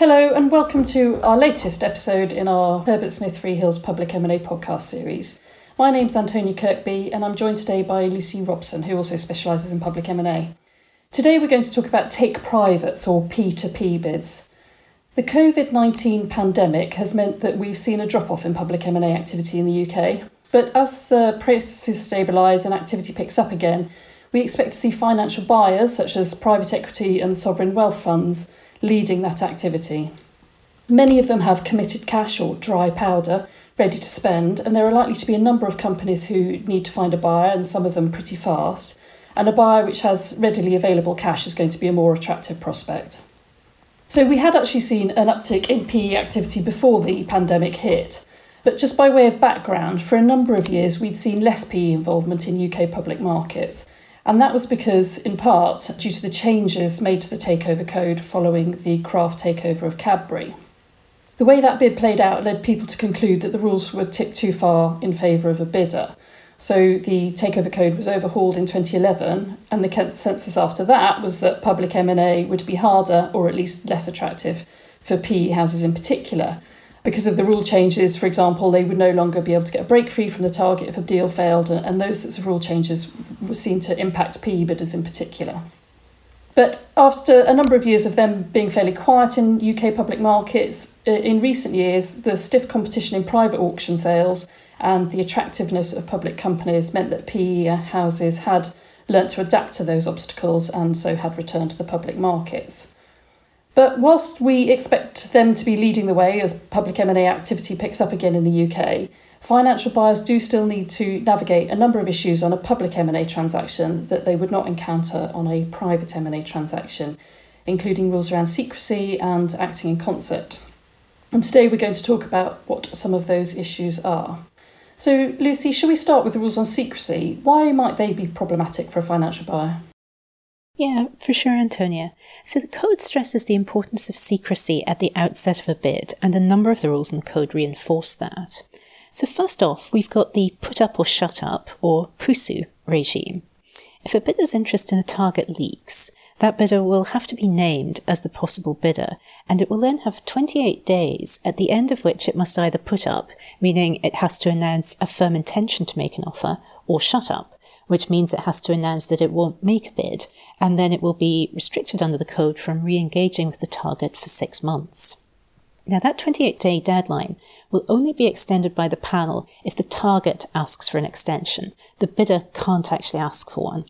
Hello and welcome to our latest episode in our Herbert Smith Freehills Public M&A podcast series. My name's Antonia Kirkby and I'm joined today by Lucy Robson who also specialises in public M&A. Today we're going to talk about take privates or P2P bids. The COVID-19 pandemic has meant that we've seen a drop-off in public M&A activity in the UK, but as uh, prices stabilise and activity picks up again, we expect to see financial buyers such as private equity and sovereign wealth funds leading that activity. Many of them have committed cash or dry powder ready to spend, and there are likely to be a number of companies who need to find a buyer, and some of them pretty fast. And a buyer which has readily available cash is going to be a more attractive prospect. So, we had actually seen an uptick in PE activity before the pandemic hit. But just by way of background, for a number of years we'd seen less PE involvement in UK public markets. And that was because, in part, due to the changes made to the takeover code following the Kraft takeover of Cadbury. The way that bid played out led people to conclude that the rules were tipped too far in favour of a bidder. So the takeover code was overhauled in 2011, and the consensus after that was that public M&A would be harder or at least less attractive for PE houses in particular, because of the rule changes, for example, they would no longer be able to get a break fee from the target if a deal failed, and, and those sorts of rule changes seen to impact PE bidders in particular. But after a number of years of them being fairly quiet in UK public markets, in recent years, the stiff competition in private auction sales and the attractiveness of public companies meant that PE houses had learnt to adapt to those obstacles and so had returned to the public markets. But whilst we expect them to be leading the way as public M&A activity picks up again in the UK, financial buyers do still need to navigate a number of issues on a public M&A transaction that they would not encounter on a private M&A transaction, including rules around secrecy and acting in concert. And today we're going to talk about what some of those issues are. So, Lucy, shall we start with the rules on secrecy? Why might they be problematic for a financial buyer? Yeah, for sure, Antonia. So the code stresses the importance of secrecy at the outset of a bid, and a number of the rules in the code reinforce that. So, first off, we've got the put up or shut up, or PUSU, regime. If a bidder's interest in a target leaks, that bidder will have to be named as the possible bidder, and it will then have 28 days, at the end of which it must either put up, meaning it has to announce a firm intention to make an offer, or shut up, which means it has to announce that it won't make a bid, and then it will be restricted under the code from re engaging with the target for six months. Now, that 28 day deadline will only be extended by the panel if the target asks for an extension. The bidder can't actually ask for one.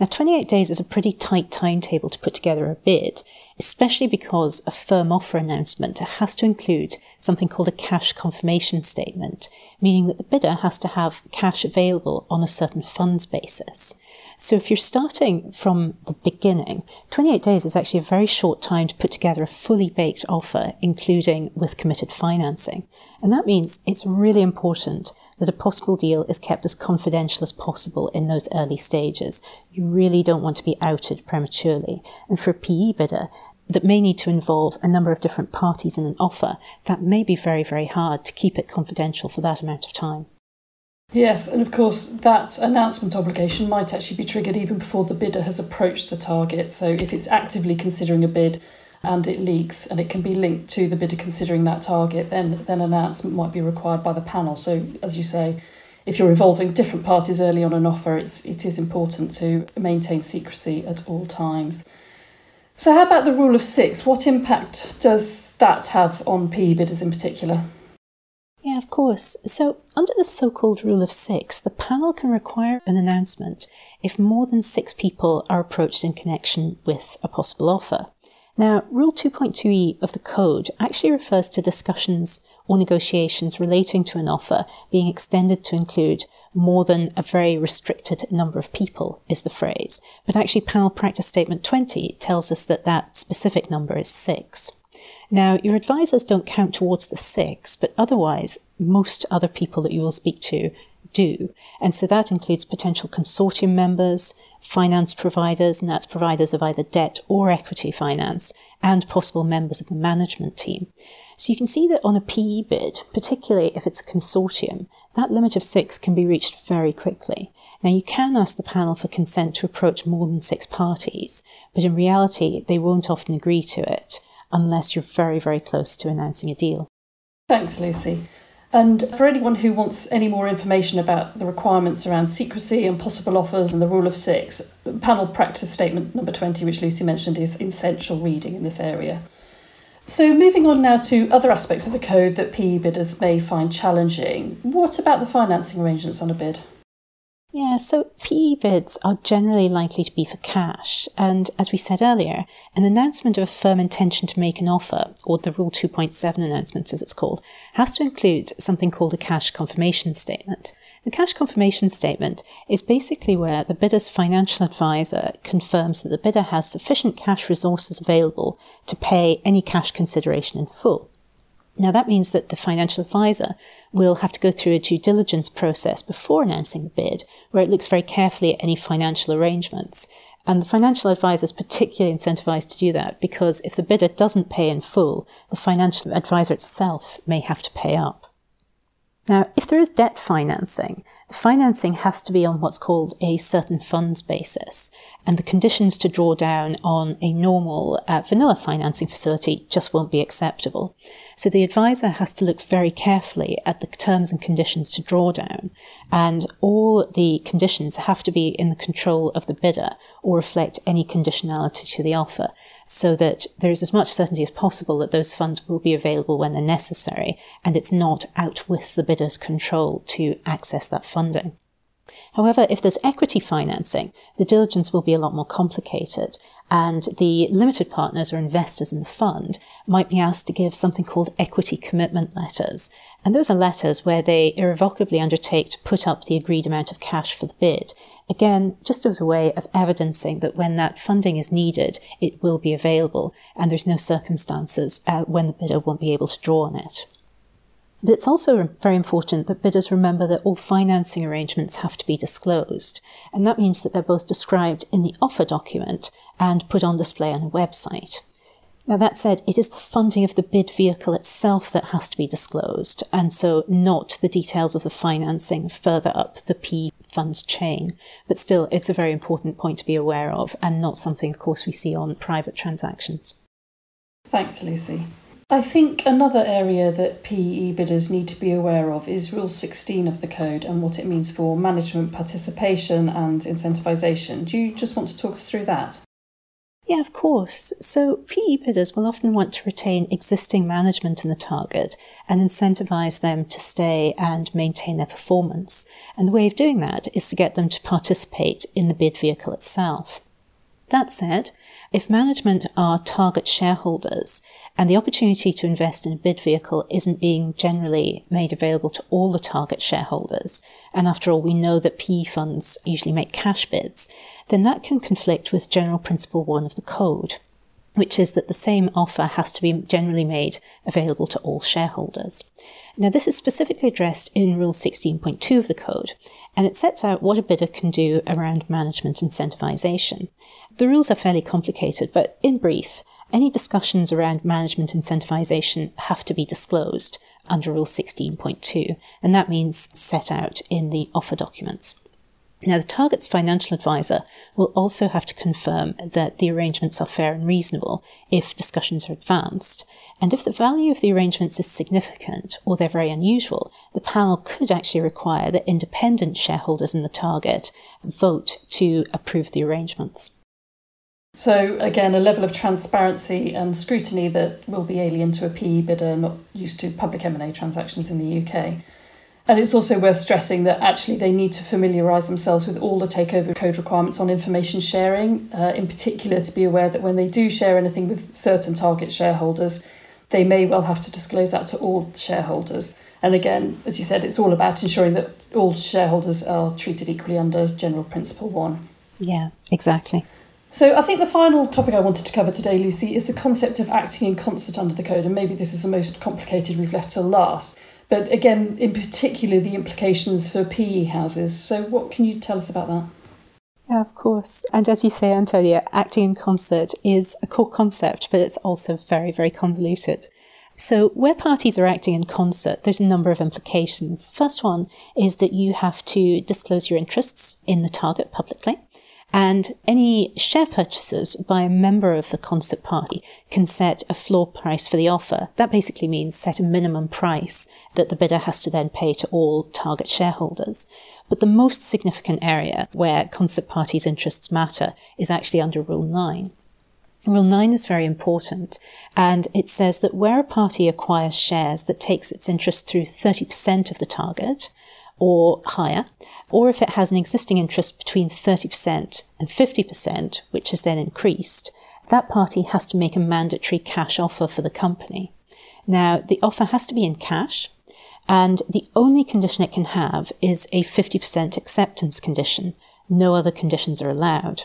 Now, 28 days is a pretty tight timetable to put together a bid, especially because a firm offer announcement has to include something called a cash confirmation statement, meaning that the bidder has to have cash available on a certain funds basis. So if you're starting from the beginning, 28 days is actually a very short time to put together a fully baked offer, including with committed financing. And that means it's really important that a possible deal is kept as confidential as possible in those early stages. You really don't want to be outed prematurely. And for a PE bidder, that may need to involve a number of different parties in an offer, that may be very, very hard to keep it confidential for that amount of time. Yes, and of course, that announcement obligation might actually be triggered even before the bidder has approached the target. So, if it's actively considering a bid and it leaks and it can be linked to the bidder considering that target, then, then announcement might be required by the panel. So, as you say, if you're involving different parties early on an offer, it's, it is important to maintain secrecy at all times. So, how about the rule of six? What impact does that have on PE bidders in particular? Yeah, of course. So, under the so called rule of six, the panel can require an announcement if more than six people are approached in connection with a possible offer. Now, Rule 2.2e of the Code actually refers to discussions or negotiations relating to an offer being extended to include more than a very restricted number of people, is the phrase. But actually, Panel Practice Statement 20 tells us that that specific number is six. Now, your advisors don't count towards the six, but otherwise, most other people that you will speak to do. And so that includes potential consortium members, finance providers, and that's providers of either debt or equity finance, and possible members of the management team. So you can see that on a PE bid, particularly if it's a consortium, that limit of six can be reached very quickly. Now you can ask the panel for consent to approach more than six parties, but in reality, they won't often agree to it unless you're very, very close to announcing a deal. Thanks, Lucy. And for anyone who wants any more information about the requirements around secrecy and possible offers and the rule of six, panel practice statement number 20, which Lucy mentioned, is essential reading in this area. So, moving on now to other aspects of the code that PE bidders may find challenging, what about the financing arrangements on a bid? Yeah, so PE bids are generally likely to be for cash, and as we said earlier, an announcement of a firm intention to make an offer, or the Rule 2.7 announcement as it's called, has to include something called a cash confirmation statement. The cash confirmation statement is basically where the bidder's financial advisor confirms that the bidder has sufficient cash resources available to pay any cash consideration in full. Now, that means that the financial advisor will have to go through a due diligence process before announcing the bid, where it looks very carefully at any financial arrangements. And the financial advisor is particularly incentivized to do that because if the bidder doesn't pay in full, the financial advisor itself may have to pay up. Now, if there is debt financing, financing has to be on what's called a certain funds basis, and the conditions to draw down on a normal uh, vanilla financing facility just won't be acceptable. So the advisor has to look very carefully at the terms and conditions to draw down, and all the conditions have to be in the control of the bidder or reflect any conditionality to the offer, so that there is as much certainty as possible that those funds will be available when they're necessary, and it's not out with the bidder's control to access that funding. However, if there's equity financing, the diligence will be a lot more complicated, and the limited partners or investors in the fund might be asked to give something called equity commitment letters. And those are letters where they irrevocably undertake to put up the agreed amount of cash for the bid. Again, just as a way of evidencing that when that funding is needed, it will be available, and there's no circumstances uh, when the bidder won't be able to draw on it. But it's also very important that bidders remember that all financing arrangements have to be disclosed. And that means that they're both described in the offer document and put on display on a website. Now, that said, it is the funding of the bid vehicle itself that has to be disclosed, and so not the details of the financing further up the P funds chain. But still, it's a very important point to be aware of, and not something, of course, we see on private transactions. Thanks, Lucy. I think another area that PE bidders need to be aware of is Rule 16 of the Code and what it means for management participation and incentivisation. Do you just want to talk us through that? Yeah, of course. So PE bidders will often want to retain existing management in the target and incentivize them to stay and maintain their performance. And the way of doing that is to get them to participate in the bid vehicle itself. That said, if management are target shareholders and the opportunity to invest in a bid vehicle isn't being generally made available to all the target shareholders, and after all, we know that PE funds usually make cash bids, then that can conflict with General Principle 1 of the Code, which is that the same offer has to be generally made available to all shareholders. Now, this is specifically addressed in Rule 16.2 of the Code, and it sets out what a bidder can do around management incentivization. The rules are fairly complicated, but in brief, any discussions around management incentivization have to be disclosed under Rule 16.2, and that means set out in the offer documents. Now, the target's financial advisor will also have to confirm that the arrangements are fair and reasonable if discussions are advanced. And if the value of the arrangements is significant or they're very unusual, the panel could actually require that independent shareholders in the target vote to approve the arrangements. So, again, a level of transparency and scrutiny that will be alien to a PE bidder not used to public M&A transactions in the UK. And it's also worth stressing that actually they need to familiarise themselves with all the takeover code requirements on information sharing, uh, in particular to be aware that when they do share anything with certain target shareholders, they may well have to disclose that to all shareholders. And again, as you said, it's all about ensuring that all shareholders are treated equally under General Principle 1. Yeah, exactly. So I think the final topic I wanted to cover today, Lucy, is the concept of acting in concert under the code, and maybe this is the most complicated we've left till last. But again, in particular, the implications for PE houses. So, what can you tell us about that? Yeah, of course. And as you say, Antonia, acting in concert is a core concept, but it's also very, very convoluted. So, where parties are acting in concert, there's a number of implications. First one is that you have to disclose your interests in the target publicly. And any share purchases by a member of the concert party can set a floor price for the offer. That basically means set a minimum price that the bidder has to then pay to all target shareholders. But the most significant area where concert parties' interests matter is actually under Rule 9. Rule 9 is very important, and it says that where a party acquires shares that takes its interest through 30% of the target, or higher, or if it has an existing interest between 30% and 50%, which is then increased, that party has to make a mandatory cash offer for the company. Now, the offer has to be in cash, and the only condition it can have is a 50% acceptance condition. No other conditions are allowed.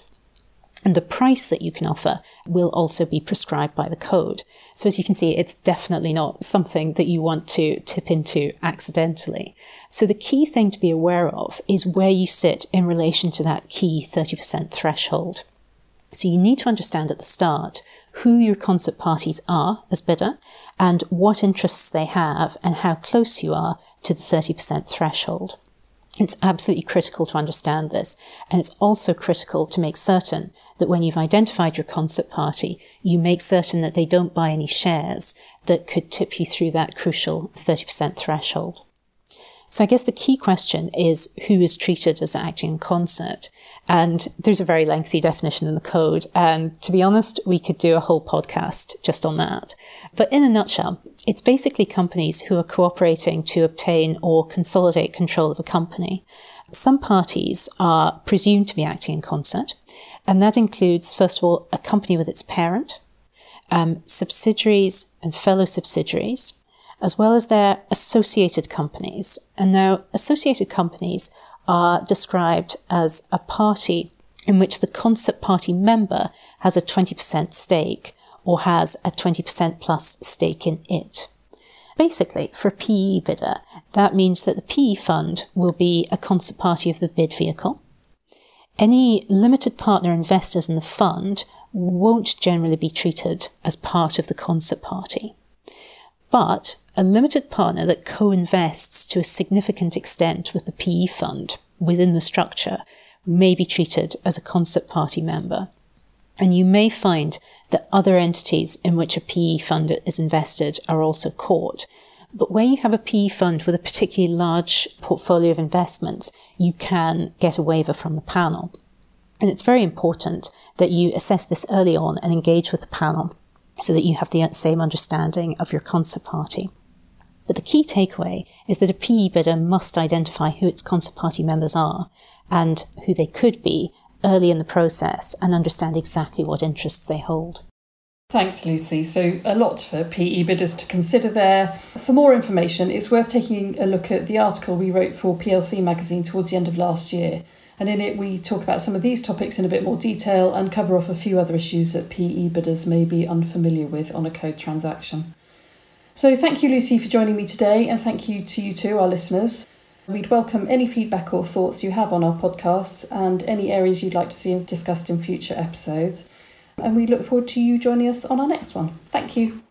And the price that you can offer will also be prescribed by the code. So as you can see, it's definitely not something that you want to tip into accidentally. So the key thing to be aware of is where you sit in relation to that key 30% threshold. So you need to understand at the start who your concert parties are as bidder and what interests they have and how close you are to the 30% threshold. It's absolutely critical to understand this, and it's also critical to make certain that when you've identified your concert party, you make certain that they don't buy any shares that could tip you through that crucial 30% threshold. So I guess the key question is who is treated as acting in concert? And there's a very lengthy definition in the code. And to be honest, we could do a whole podcast just on that. But in a nutshell, it's basically companies who are cooperating to obtain or consolidate control of a company. Some parties are presumed to be acting in concert. And that includes, first of all, a company with its parent, um, subsidiaries and fellow subsidiaries, as well as their associated companies. And now, associated companies are described as a party in which the concert party member has a 20% stake or has a 20% plus stake in it. Basically, for a PE bidder, that means that the PE fund will be a concert party of the bid vehicle. Any limited partner investors in the fund won't generally be treated as part of the concert party. But a limited partner that co invests to a significant extent with the PE fund within the structure may be treated as a concert party member. And you may find that other entities in which a PE fund is invested are also caught. But where you have a PE fund with a particularly large portfolio of investments, you can get a waiver from the panel. And it's very important that you assess this early on and engage with the panel so that you have the same understanding of your concert party. But the key takeaway is that a PE bidder must identify who its concert party members are and who they could be early in the process and understand exactly what interests they hold. Thanks, Lucy. So, a lot for PE bidders to consider there. For more information, it's worth taking a look at the article we wrote for PLC magazine towards the end of last year. And in it, we talk about some of these topics in a bit more detail and cover off a few other issues that PE bidders may be unfamiliar with on a code transaction. So, thank you, Lucy, for joining me today, and thank you to you too, our listeners. We'd welcome any feedback or thoughts you have on our podcasts and any areas you'd like to see discussed in future episodes. And we look forward to you joining us on our next one. Thank you.